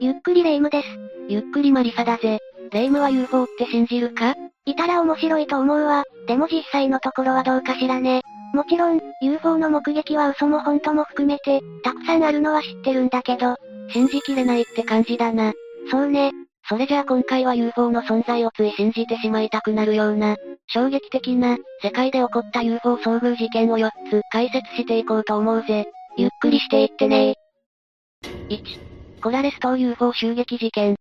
ゆっくりレ夢ムです。ゆっくりマリサだぜ。レ夢ムは UFO って信じるか？いたら面白いと思うわ。でも実際のところはどうかしらね。もちろん、UFO の目撃は嘘も本当も含めて、たくさんあるのは知ってるんだけど、信じきれないって感じだな。そうね。それじゃあ今回は UFO の存在をつい信じてしまいたくなるような、衝撃的な、世界で起こった UFO 遭遇事件を4つ解説していこうと思うぜ。ゆっくりしていってね1、コラレス島 UFO 襲撃事件。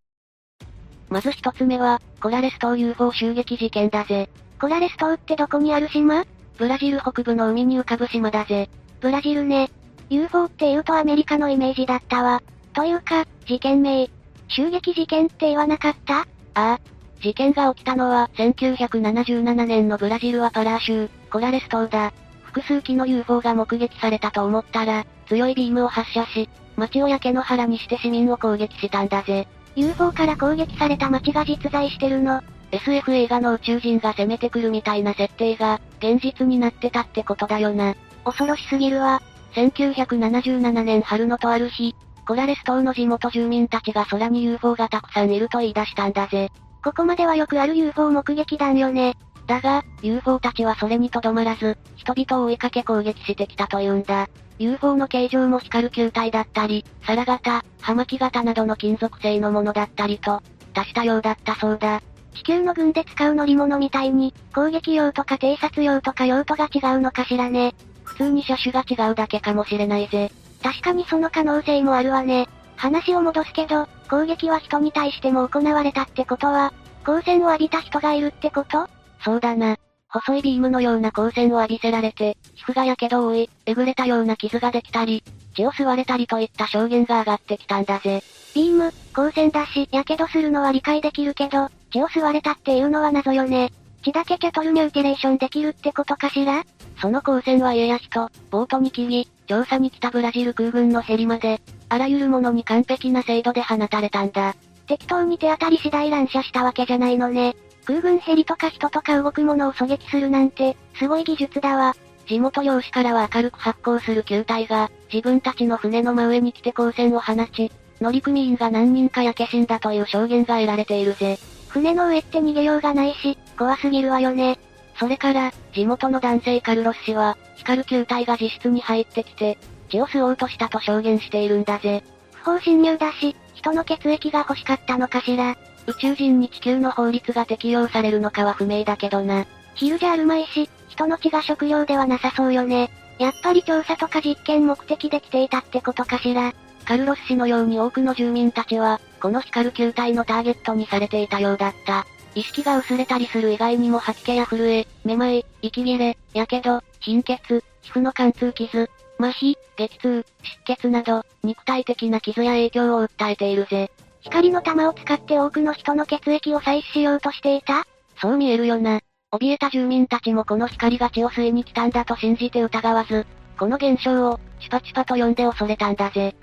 まず一つ目は、コラレス島 UFO 襲撃事件だぜ。コラレス島ってどこにある島？ブラジル北部の海に浮かぶ島だぜ。ブラジルね。UFO って言うとアメリカのイメージだったわ。というか、事件名。襲撃事件って言わなかった？ああ。事件が起きたのは、1977年のブラジルはパラー州、コラレス島だ。複数機の UFO が目撃されたと思ったら、強いビームを発射し、街を焼け野原にして市民を攻撃したんだぜ。UFO から攻撃された街が実在してるの。SF 映画の宇宙人が攻めてくるみたいな設定が、現実になってたってことだよな。恐ろしすぎるわ。1977年春のとある日、コラレス島の地元住民たちが空に UFO がたくさんいると言い出したんだぜ。ここまではよくある UFO 目撃談よね。だが、UFO たちはそれにとどまらず、人々を追いかけ攻撃してきたというんだ。UFO の形状も光る球体だったり、皿型、葉巻型などの金属製のものだったりと、多したようだったそうだ。地球の軍で使う乗り物みたいに、攻撃用とか偵察用とか用途が違うのかしらね。普通に車種が違うだけかもしれないぜ。確かにその可能性もあるわね。話を戻すけど、攻撃は人に対しても行われたってことは、光線を浴びた人がいるってこと？そうだな。細いビームのような光線を浴びせられて、皮膚が火傷を負い、えぐれたような傷ができたり、血を吸われたりといった証言が上がってきたんだぜ。ビーム、光線だし、火傷するのは理解できるけど、血を吸われたっていうのは謎よね。血だけキャトルミューティレーションできるってことかしら？その光線は家や人、ボートに切り、調査に来たブラジル空軍のヘリまで、あらゆるものに完璧な精度で放たれたんだ。適当に手当たり次第乱射したわけじゃないのね。空軍ヘリとか人とか動くものを狙撃するなんて、すごい技術だわ。地元漁師からは明るく発光する球体が、自分たちの船の真上に来て光線を放ち、乗組員が何人か焼け死んだという証言が得られているぜ。船の上って逃げようがないし、怖すぎるわよね。それから、地元の男性カルロス氏は、光る球体が自室に入ってきて、血を吸おうとしたと証言しているんだぜ。不法侵入だし、人の血液が欲しかったのかしら。宇宙人に地球の法律が適用されるのかは不明だけどな。昼じゃあるまいし、人の血が食料ではなさそうよね。やっぱり調査とか実験目的で来ていたってことかしら。カルロス氏のように多くの住民たちは、この光る球体のターゲットにされていたようだった。意識が薄れたりする以外にも吐き気や震え、めまい、息切れ、やけど、貧血、皮膚の貫通傷、麻痺、激痛、失血など、肉体的な傷や影響を訴えているぜ。光の玉を使って多くの人の血液を採取しようとしていた？そう見えるよな。怯えた住民たちもこの光が血を吸いに来たんだと信じて疑わず、この現象を、チュパチュパと呼んで恐れたんだぜ。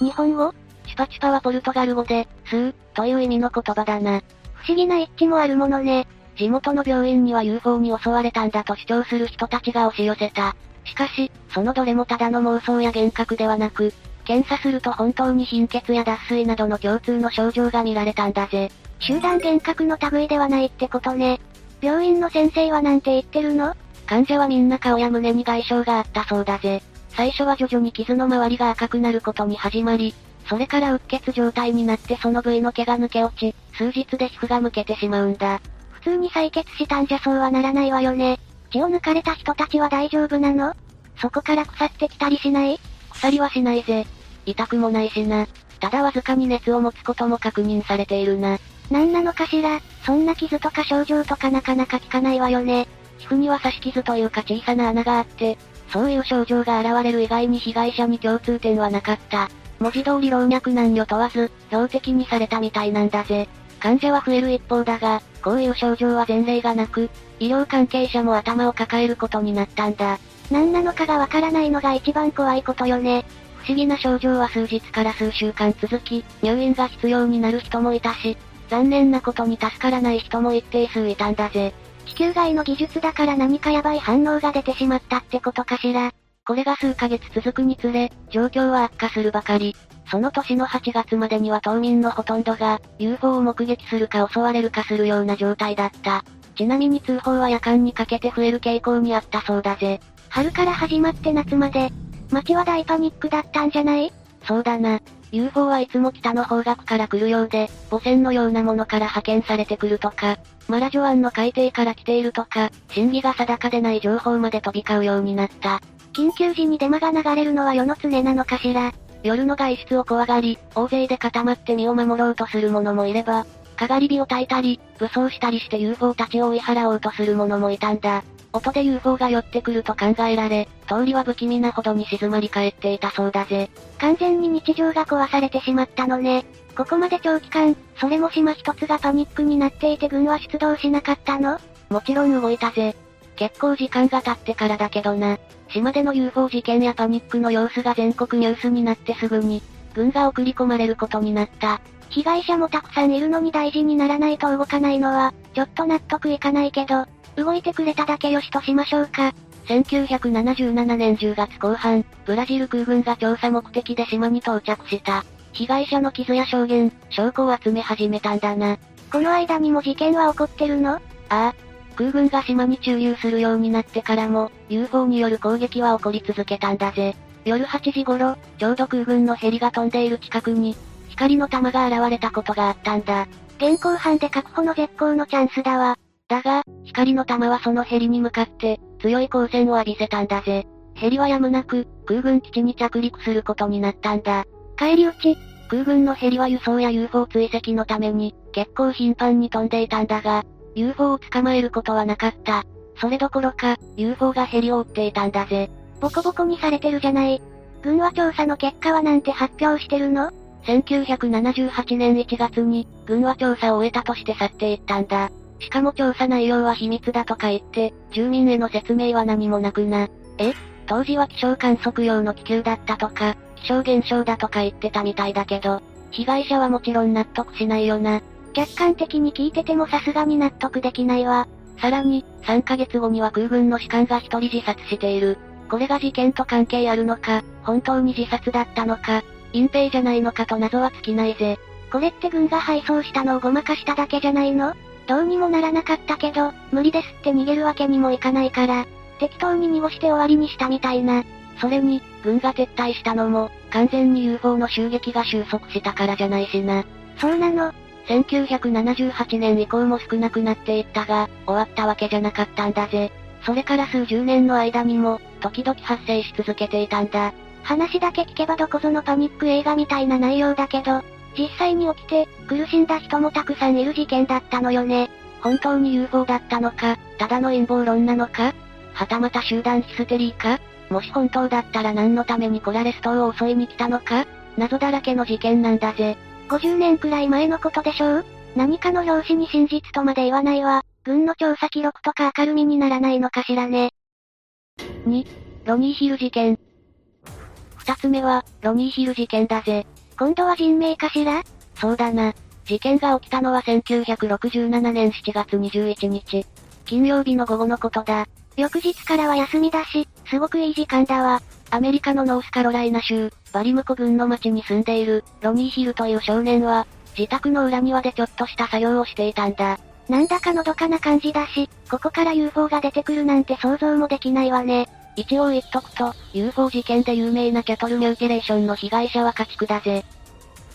日本語？チュパチュパはポルトガル語で、吸う、という意味の言葉だな。不思議な一致もあるものね。地元の病院には UFO に襲われたんだと主張する人たちが押し寄せた。しかし、そのどれもただの妄想や幻覚ではなく、検査すると本当に貧血や脱水などの共通の症状が見られたんだぜ。集団幻覚の類ではないってことね。病院の先生はなんて言ってるの？患者はみんな顔や胸に外傷があったそうだぜ。最初は徐々に傷の周りが赤くなることに始まり、それからうっ血状態になってその部位の毛が抜け落ち、数日で皮膚が剥けてしまうんだ。普通に採血したんじゃそうはならないわよね。血を抜かれた人たちは大丈夫なの？そこから腐ってきたりしない？腐りはしないぜ。痛くもないしな。ただわずかに熱を持つことも確認されているな。なんなのかしら、そんな傷とか症状とかなかなか効かないわよね。皮膚には刺し傷というか小さな穴があって、そういう症状が現れる以外に被害者に共通点はなかった。文字通り老若男女問わず、標的にされたみたいなんだぜ。患者は増える一方だが、こういう症状は前例がなく、医療関係者も頭を抱えることになったんだ。何なのかがわからないのが一番怖いことよね。不思議な症状は数日から数週間続き、入院が必要になる人もいたし、残念なことに助からない人も一定数いたんだぜ。地球外の技術だから何かヤバい反応が出てしまったってことかしら。これが数ヶ月続くにつれ、状況は悪化するばかり。その年の8月までには島民のほとんどが、UFO を目撃するか襲われるかするような状態だった。ちなみに通報は夜間にかけて増える傾向にあったそうだぜ。春から始まって夏まで、街は大パニックだったんじゃない？そうだな。UFO はいつも北の方角から来るようで、母船のようなものから派遣されてくるとか、マラジョ湾の海底から来ているとか、真偽が定かでない情報まで飛び交うようになった。緊急時にデマが流れるのは世の常なのかしら？夜の外出を怖がり、大勢で固まって身を守ろうとする者もいれば、かがり火を焚いたり、武装したりして UFO たちを追い払おうとする者もいたんだ。音で UFO が寄ってくると考えられ、通りは不気味なほどに静まり返っていたそうだぜ。完全に日常が壊されてしまったのね。ここまで長期間、それも島一つがパニックになっていて軍は出動しなかったの？もちろん動いたぜ。結構時間が経ってからだけどな。島での UFO 事件やパニックの様子が全国ニュースになってすぐに、軍が送り込まれることになった。被害者もたくさんいるのに大事にならないと動かないのは、ちょっと納得いかないけど、動いてくれただけよしとしましょうか。1977年10月後半、ブラジル空軍が調査目的で島に到着した。被害者の傷や証言、証拠を集め始めたんだな。この間にも事件は起こってるの？ああ。空軍が島に駐留するようになってからも、UFO による攻撃は起こり続けたんだぜ。夜8時頃、ちょうど空軍のヘリが飛んでいる近くに、光の玉が現れたことがあったんだ。現行犯で確保の絶好のチャンスだわ。だが、光の玉はそのヘリに向かって、強い光線を浴びせたんだぜ。ヘリはやむなく、空軍基地に着陸することになったんだ。帰り討ち空軍のヘリは輸送や UFO 追跡のために、結構頻繁に飛んでいたんだが、UFO を捕まえることはなかった。それどころか、UFO がヘリを追っていたんだぜ。ボコボコにされてるじゃない。軍は調査の結果はなんて発表してるの ?1978 年1月に、軍は調査を終えたとして去っていったんだ。しかも調査内容は秘密だとか言って、住民への説明は何もなくな。え？当時は気象観測用の気球だったとか、気象現象だとか言ってたみたいだけど、被害者はもちろん納得しないよな。客観的に聞いててもさすがに納得できないわ。さらに、3ヶ月後には空軍の士官が一人自殺している。これが事件と関係あるのか、本当に自殺だったのか、隠蔽じゃないのかと謎は尽きないぜ。これって軍が配送したのをごまかしただけじゃないの？どうにもならなかったけど、無理ですって逃げるわけにもいかないから、適当に濁して終わりにしたみたいな。それに、軍が撤退したのも、完全に UFO の襲撃が収束したからじゃないしな。そうなの。1978年以降も少なくなっていったが、終わったわけじゃなかったんだぜ。それから数十年の間にも、時々発生し続けていたんだ。話だけ聞けばどこぞのパニック映画みたいな内容だけど、実際に起きて、苦しんだ人もたくさんいる事件だったのよね。本当に UFO だったのか、ただの陰謀論なのかはたまた集団ヒステリーかもし本当だったら何のためにコラレス島を襲いに来たのか謎だらけの事件なんだぜ。50年くらい前のことでしょう？何かの表紙に真実とまで言わないわ。軍の調査記録とか明るみにならないのかしらね。2、ロニーヒル事件。二つ目は、ロニーヒル事件だぜ。今度は人命かしら？そうだな。事件が起きたのは1967年7月21日。金曜日の午後のことだ。翌日からは休みだし、すごくいい時間だわ。アメリカのノースカロライナ州、バリムコ郡の町に住んでいる、ロニーヒルという少年は、自宅の裏庭でちょっとした作業をしていたんだ。なんだかのどかな感じだし、ここから UFO が出てくるなんて想像もできないわね。一応言っとくと、UFO 事件で有名なキャトルミューティレーションの被害者は家畜だぜ。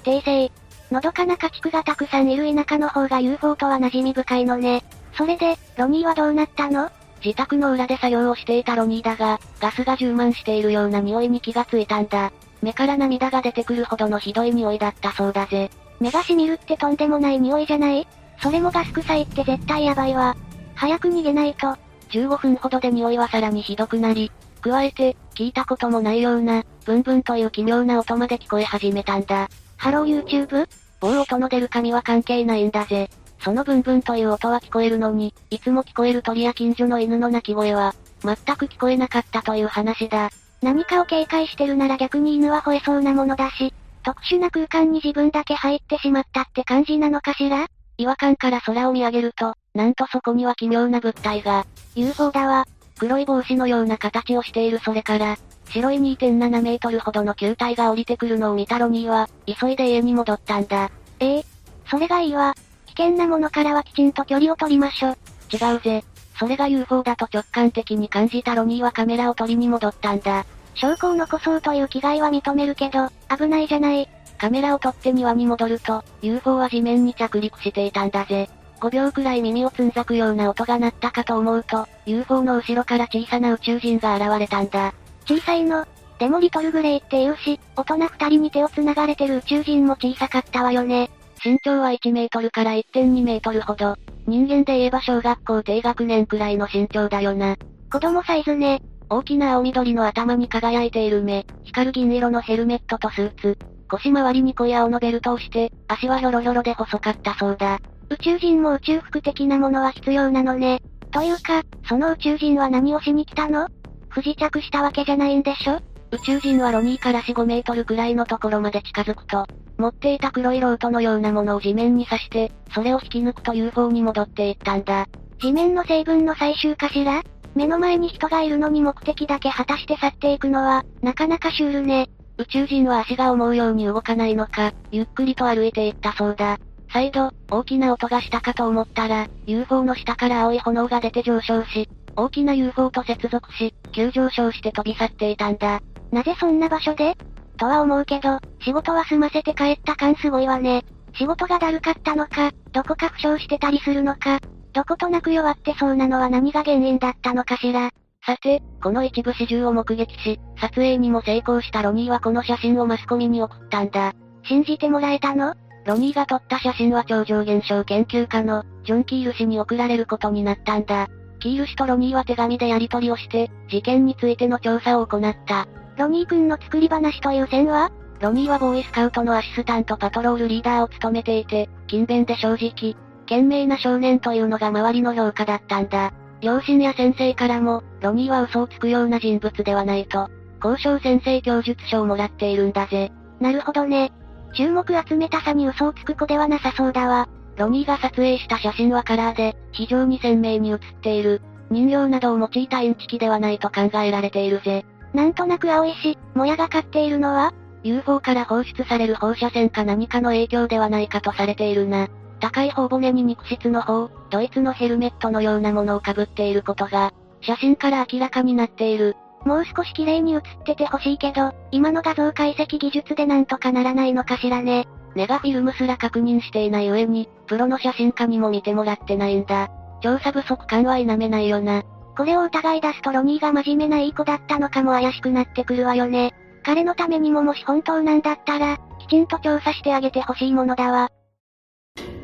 訂正。のどかな家畜がたくさんいる田舎の方が UFO とは馴染み深いのね。それで、ロニーはどうなったの？自宅の裏で作業をしていたロニーだが、ガスが充満しているような匂いに気がついたんだ。目から涙が出てくるほどのひどい匂いだったそうだぜ。目がしみるってとんでもない匂いじゃない？それもガス臭いって絶対やばいわ。早く逃げないと。15分ほどで匂いはさらにひどくなり、加えて、聞いたこともないような、ブンブンという奇妙な音まで聞こえ始めたんだ。Hello YouTube? 棒音の出る紙は関係ないんだぜ。そのブンブンという音は聞こえるのに、いつも聞こえる鳥や近所の犬の鳴き声は、全く聞こえなかったという話だ。何かを警戒してるなら逆に犬は吠えそうなものだし、特殊な空間に自分だけ入ってしまったって感じなのかしら？違和感から空を見上げると、なんとそこには奇妙な物体が、UFO だわ。黒い帽子のような形をしているそれから、白い2.7メートルほどの球体が降りてくるのを見たロニーは、急いで家に戻ったんだ。ええそれがいいわ。危険なものからはきちんと距離を取りましょ。違うぜ。それが UFO だと直感的に感じたロニーはカメラを取りに戻ったんだ。証拠を残そうという気概は認めるけど、危ないじゃない。カメラを取って庭に戻ると、UFO は地面に着陸していたんだぜ。5秒くらい耳をつんざくような音が鳴ったかと思うと、UFO の後ろから小さな宇宙人が現れたんだ。小さいの。でもリトルグレイって言うし、大人二人に手を繋がれてる宇宙人も小さかったわよね。身長は1メートルから1.2メートルほど。人間で言えば小学校低学年くらいの身長だよな。子供サイズね。大きな青緑の頭に輝いている目、光る銀色のヘルメットとスーツ。腰回りに濃い青のベルトをして、足はヒョロヒョロで細かったそうだ。宇宙人も宇宙服的なものは必要なのね。というか、その宇宙人は何をしに来たの？不時着したわけじゃないんでしょ？宇宙人はロニーから4、5メートルくらいのところまで近づくと、持っていた黒いロートのようなものを地面に刺して、それを引き抜くと UFO に戻っていったんだ。地面の成分の採集かしら？目の前に人がいるのに目的だけ果たして去っていくのは、なかなかシュールね。宇宙人は足が思うように動かないのか、ゆっくりと歩いていったそうだ。再度、大きな音がしたかと思ったら、UFO の下から青い炎が出て上昇し、大きな UFO と接続し、急上昇して飛び去っていたんだ。なぜそんな場所で？とは思うけど、仕事は済ませて帰った感すごいわね。仕事がだるかったのか、どこか負傷してたりするのか、どことなく弱ってそうなのは何が原因だったのかしら。さて、この一部始終を目撃し、撮影にも成功したロニーはこの写真をマスコミに送ったんだ。信じてもらえたの？ロニーが撮った写真は超常現象研究家の、ジョン・キール氏に送られることになったんだ。キール氏とロニーは手紙でやり取りをして、事件についての調査を行った。ロニー君の作り話という線は？ロニーはボーイスカウトのアシスタントパトロールリーダーを務めていて、勤勉で正直、賢明な少年というのが周りの評価だったんだ。両親や先生からも、ロニーは嘘をつくような人物ではないと、交渉先生教術書をもらっているんだぜ。なるほどね。注目集めたさに嘘をつく子ではなさそうだわ。ロニーが撮影した写真はカラーで、非常に鮮明に写っている。人形などを用いたインチキではないと考えられているぜ。なんとなく青いし、もやがかっているのは ?UFO から放出される放射線か何かの影響ではないかとされているな。高い頬骨に肉質の方、ドイツのヘルメットのようなものを被っていることが、写真から明らかになっている。もう少し綺麗に写っててほしいけど、今の画像解析技術でなんとかならないのかしらね。ネガフィルムすら確認していない上に、プロの写真家にも見てもらってないんだ。調査不足感は否めないよな。これを疑い出すとロニーが真面目ないい子だったのかも怪しくなってくるわよね。彼のためにももし本当なんだったら、きちんと調査してあげてほしいものだわ。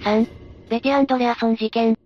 3. ベティ・アンドレアソン事件。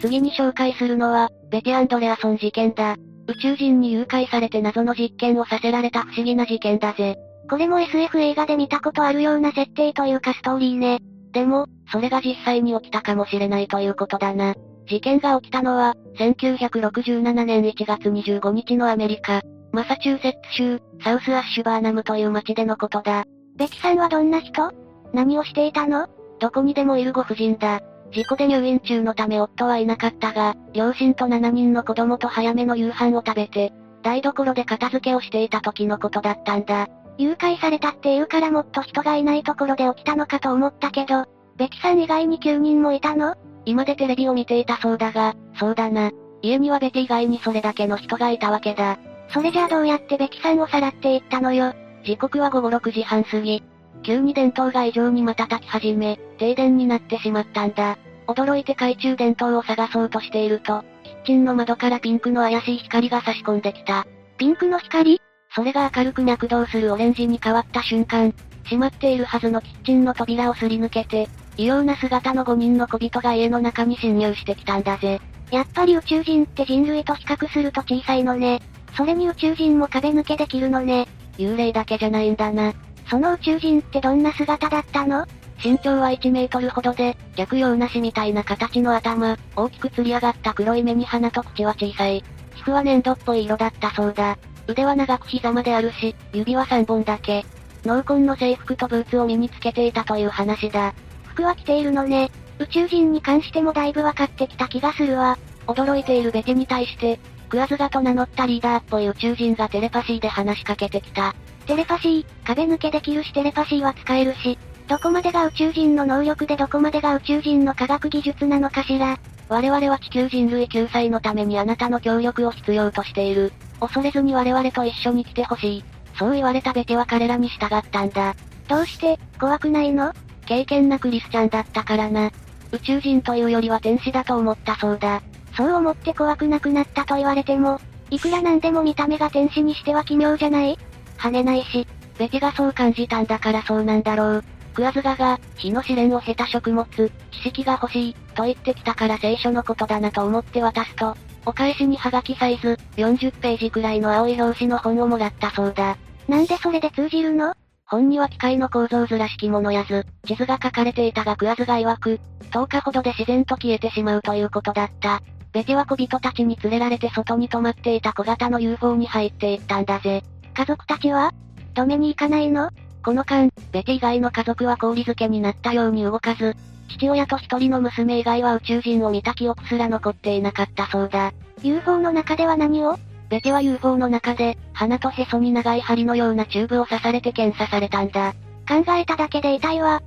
次に紹介するのは、ベティ・アンドレアソン事件だ。宇宙人に誘拐されて謎の実験をさせられた不思議な事件だぜ。これも SF 映画で見たことあるような設定というかストーリーね。でも、それが実際に起きたかもしれないということだな。事件が起きたのは、1967年1月25日のアメリカ、マサチューセッツ州、サウスアッシュバーナムという町でのことだ。ベキさんはどんな人？何をしていたの？どこにでもいるご婦人だ。事故で入院中のため夫はいなかったが、両親と7人の子供と早めの夕飯を食べて、台所で片付けをしていた時のことだったんだ。誘拐されたっていうからもっと人がいないところで起きたのかと思ったけど、ベキさん以外に9人もいたの？今でテレビを見ていたそうだが、そうだな。家にはベティ以外にそれだけの人がいたわけだ。それじゃあどうやってベキさんをさらっていったのよ？時刻は午後6時半過ぎ。急に電灯が異常に瞬き始め、停電になってしまったんだ。驚いて懐中電灯を探そうとしていると、キッチンの窓からピンクの怪しい光が差し込んできた。ピンクの光？それが明るく脈動するオレンジに変わった瞬間、閉まっているはずのキッチンの扉をすり抜けて、異様な姿の5人の小人が家の中に侵入してきたんだぜ。やっぱり宇宙人って人類と比較すると小さいのね。それに宇宙人も壁抜けできるのね。幽霊だけじゃないんだな。その宇宙人ってどんな姿だったの？身長は1メートルほどで、逆用なしみたいな形の頭、大きく吊り上がった黒い目に鼻と口は小さい。皮膚は粘土っぽい色だったそうだ。腕は長く膝まであるし、指は3本だけ。濃紺の制服とブーツを身につけていたという話だ。服は着ているのね。宇宙人に関してもだいぶ分かってきた気がするわ。驚いているベテに対して、クワズガと名乗ったリーダーっぽい宇宙人がテレパシーで話しかけてきた。テレパシー、壁抜けできるしテレパシーは使えるし、どこまでが宇宙人の能力でどこまでが宇宙人の科学技術なのかしら。我々は地球人類救済のためにあなたの協力を必要としている。恐れずに我々と一緒に来てほしい。そう言われたベテは彼らに従ったんだ。どうして、怖くないの？経験なクリスチャンだったからな。宇宙人というよりは天使だと思ったそうだ。そう思って怖くなくなったと言われても、いくらなんでも見た目が天使にしては奇妙じゃない？跳ねないし、ベテがそう感じたんだからそうなんだろう。クワズガが、火の試練を経た食物、知識が欲しい、と言ってきたから聖書のことだなと思って渡すと、お返しにハガキサイズ、40ページくらいの青い表紙の本をもらったそうだ。なんでそれで通じるの？本には機械の構造図らしきものや図、地図が書かれていたが食わずが曰く、10日ほどで自然と消えてしまうということだった。ベテは小人たちに連れられて外に止まっていた小型の UFO に入っていったんだぜ。家族たちは？止めに行かないの？この間、ベテ以外の家族は氷漬けになったように動かず、父親と一人の娘以外は宇宙人を見た記憶すら残っていなかったそうだ。UFO の中では何を？ベテは UFO の中で、鼻とへそに長い針のようなチューブを刺されて検査されたんだ。考えただけで痛いわ。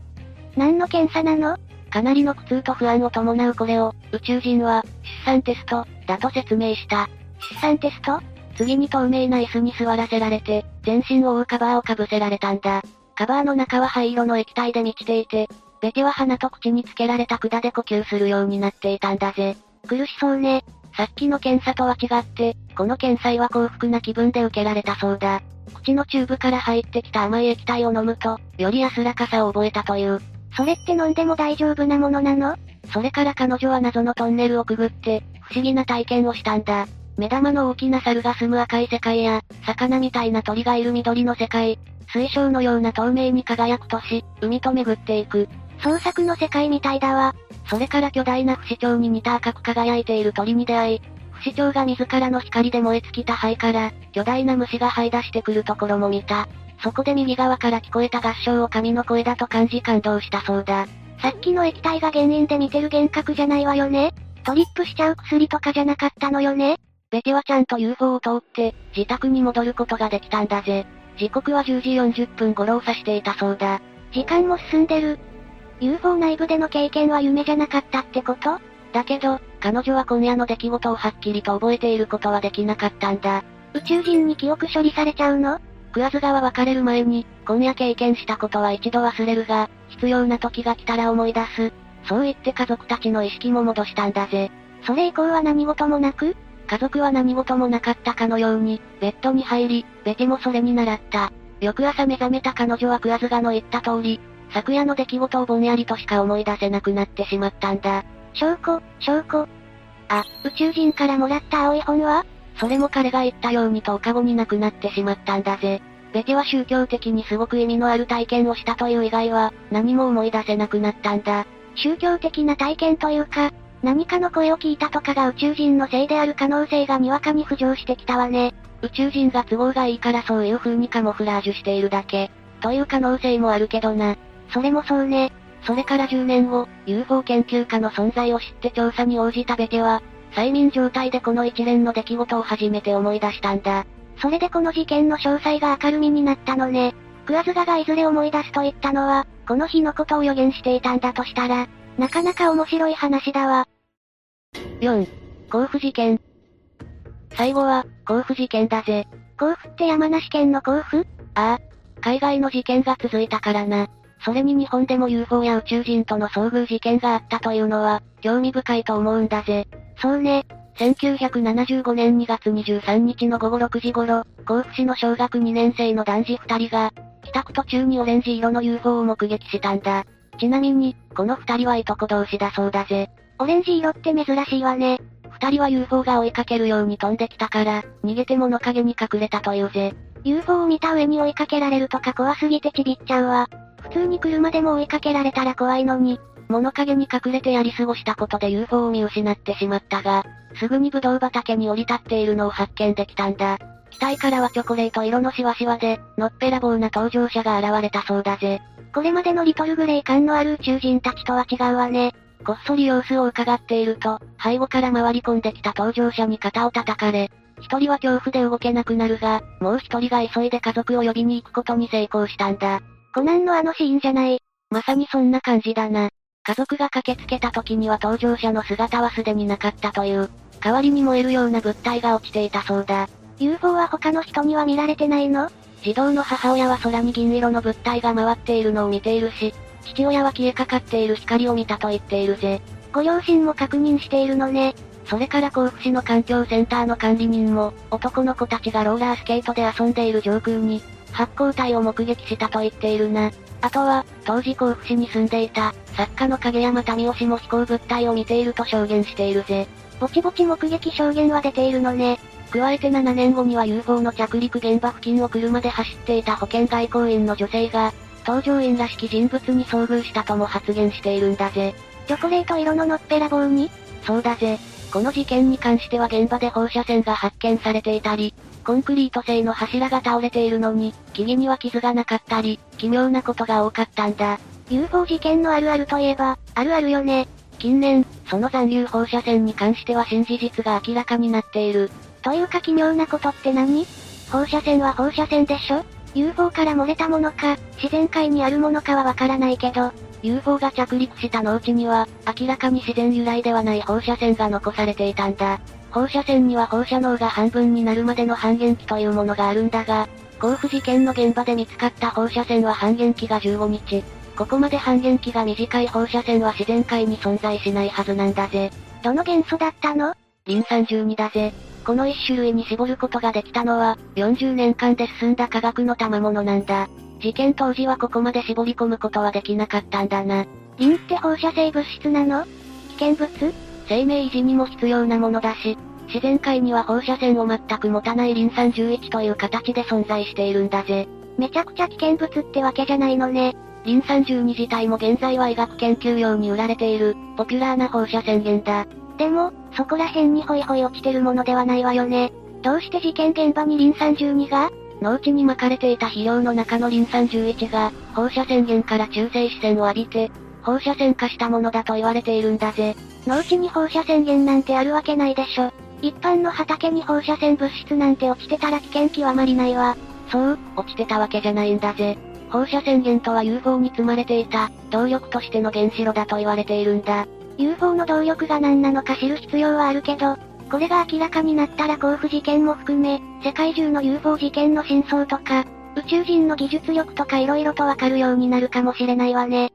何の検査なの？かなりの苦痛と不安を伴うこれを、宇宙人は、出産テスト、だと説明した。出産テスト？次に透明な椅子に座らせられて、全身を覆うカバーをかぶせられたんだ。カバーの中は灰色の液体で満ちていて、ベテは鼻と口につけられた管で呼吸するようになっていたんだぜ。苦しそうね。さっきの検査とは違って、この検査は幸福な気分で受けられたそうだ。口のチューブから入ってきた甘い液体を飲むと、より安らかさを覚えたという。それって飲んでも大丈夫なものなの？それから彼女は謎のトンネルをくぐって、不思議な体験をしたんだ。目玉の大きな猿が住む赤い世界や、魚みたいな鳥がいる緑の世界、水晶のような透明に輝く都市、海と巡っていく。創作の世界みたいだわ。それから巨大な不死鳥に似た赤く輝いている鳥に出会い、不死鳥が自らの光で燃え尽きた灰から、巨大な虫が這い出してくるところも見た。そこで右側から聞こえた合唱を神の声だと感じ感動したそうだ。さっきの液体が原因で見てる幻覚じゃないわよねトリップしちゃう薬とかじゃなかったのよねベテはちゃんと UFO を通って、自宅に戻ることができたんだぜ。時刻は10時40分頃を指していたそうだ。時間も進んでる。UFO 内部での経験は夢じゃなかったってこと？だけど、彼女は今夜の出来事をはっきりと覚えていることはできなかったんだ。宇宙人に記憶処理されちゃうの？食わずがは別れる前に、今夜経験したことは一度忘れるが、必要な時が来たら思い出す。そう言って家族たちの意識も戻したんだぜ。それ以降は何事もなく？家族は何事もなかったかのように、ベッドに入り、ベテもそれに習った。翌朝目覚めた彼女は食わずがの言った通り、昨夜の出来事をぼんやりとしか思い出せなくなってしまったんだ。証拠、証拠。あ、宇宙人からもらった青い本は？それも彼が言ったように10日後に亡くなってしまったんだぜ。ベテは宗教的にすごく意味のある体験をしたという以外は、何も思い出せなくなったんだ。宗教的な体験というか、何かの声を聞いたとかが宇宙人のせいである可能性がにわかに浮上してきたわね。宇宙人が都合がいいからそういう風にカモフラージュしているだけ。という可能性もあるけどな。それもそうね。それから10年後、UFO 研究家の存在を知って調査に応じたベテは、催眠状態でこの一連の出来事を初めて思い出したんだ。それでこの事件の詳細が明るみになったのね。クワズガがいずれ思い出すと言ったのは、この日のことを予言していたんだとしたら、なかなか面白い話だわ。4、甲府事件。最後は、甲府事件だぜ。甲府って山梨県の甲府？ああ。海外の事件が続いたからな。それに日本でも UFO や宇宙人との遭遇事件があったというのは、興味深いと思うんだぜ。そうね。1975年2月23日の午後6時頃、甲府市の小学2年生の男児2人が、帰宅途中にオレンジ色の UFO を目撃したんだ。ちなみに、この2人はいとこ同士だそうだぜ。オレンジ色って珍しいわね。2人は UFO が追いかけるように飛んできたから、逃げて物陰に隠れたというぜ。UFO を見た上に追いかけられるとか怖すぎてちびっちゃうわ。普通に車でも追いかけられたら怖いのに、物陰に隠れてやり過ごしたことで UFO を見失ってしまったが、すぐにブドウ畑に降り立っているのを発見できたんだ。機体からはチョコレート色のシワシワで、のっぺらぼうな登場者が現れたそうだぜ。これまでのリトルグレイ感のある宇宙人たちとは違うわね。こっそり様子を伺っていると、背後から回り込んできた搭乗者に肩を叩かれ、一人は恐怖で動けなくなるが、もう一人が急いで家族を呼びに行くことに成功したんだ。コナンのあのシーンじゃない。まさにそんな感じだな。家族が駆けつけた時には搭乗者の姿はすでになかったという。代わりに燃えるような物体が落ちていたそうだ。UFO は他の人には見られてないの？児童の母親は空に銀色の物体が回っているのを見ているし、父親は消えかかっている光を見たと言っているぜ。ご両親も確認しているのね。それから甲府市の環境センターの管理人も、男の子たちがローラースケートで遊んでいる上空に、発光体を目撃したと言っているな。あとは、当時甲府市に住んでいた、作家の影山民夫氏も飛行物体を見ていると証言しているぜ。ぼちぼち目撃証言は出ているのね。加えて7年後には UFO の着陸現場付近を車で走っていた保険外交員の女性が、搭乗員らしき人物に遭遇したとも発言しているんだぜ。チョコレート色ののっぺらぼうに？そうだぜ。この事件に関しては現場で放射線が発見されていたり、コンクリート製の柱が倒れているのに、木々には傷がなかったり、奇妙なことが多かったんだ。UFO 事件のあるあるといえば、あるあるよね。近年、その残留放射線に関しては新事実が明らかになっている。というか奇妙なことって何？放射線は放射線でしょ？?UFO から漏れたものか、自然界にあるものかはわからないけど、UFO が着陸した農地には、明らかに自然由来ではない放射線が残されていたんだ。放射線には放射能が半分になるまでの半減期というものがあるんだが、甲府事件の現場で見つかった放射線は半減期が15日。ここまで半減期が短い放射線は自然界に存在しないはずなんだぜ。どの元素だったの？リン酸12だぜ。この一種類に絞ることができたのは、40年間で進んだ科学の賜物なんだ。事件当時はここまで絞り込むことはできなかったんだな。リンって放射性物質なの？危険物？生命維持にも必要なものだし、自然界には放射線を全く持たないリン酸11という形で存在しているんだぜ。めちゃくちゃ危険物ってわけじゃないのね。リン酸12自体も現在は医学研究用に売られている、ポピュラーな放射線源だ。でも、そこら辺にホイホイ落ちてるものではないわよね。どうして事件現場にリン酸12が？農地に巻かれていた肥料の中のリン酸11が、放射線源から中性子線を浴びて、放射線化したものだと言われているんだぜ。農地に放射線源なんてあるわけないでしょ。一般の畑に放射線物質なんて落ちてたら危険極まりないわ。そう、落ちてたわけじゃないんだぜ。放射線源とは UFO に積まれていた、動力としての原子炉だと言われているんだ。UFO の動力が何なのか知る必要はあるけど、これが明らかになったら甲府事件も含め、世界中の UFO 事件の真相とか、宇宙人の技術力とか色々とわかるようになるかもしれないわね。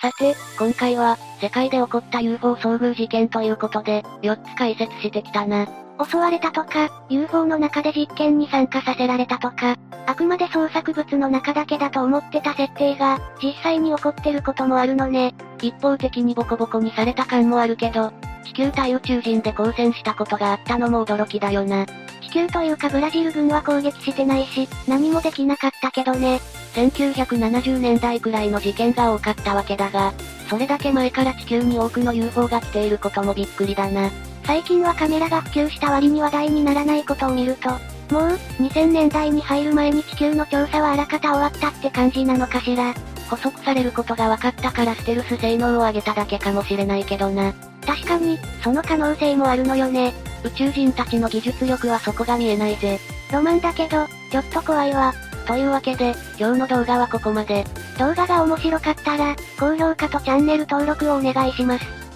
さて、今回は、世界で起こった UFO 遭遇事件ということで、4つ解説してきたな。襲われたとか、UFO の中で実験に参加させられたとか、あくまで創作物の中だけだと思ってた設定が、実際に起こってることもあるのね。一方的にボコボコにされた感もあるけど、地球対宇宙人で交戦したことがあったのも驚きだよな。地球というかブラジル軍は攻撃してないし、何もできなかったけどね。1970年代くらいの事件が多かったわけだが、それだけ前から地球に多くの UFO が来ていることもびっくりだな。最近はカメラが普及した割に話題にならないことを見ると、もう、2000年代に入る前に地球の調査はあらかた終わったって感じなのかしら。捕捉されることが分かったからステルス性能を上げただけかもしれないけどな。確かに、その可能性もあるのよね。宇宙人たちの技術力はそこが見えないぜ。ロマンだけど、ちょっと怖いわ。というわけで、今日の動画はここまで。動画が面白かったら、高評価とチャンネル登録をお願いします。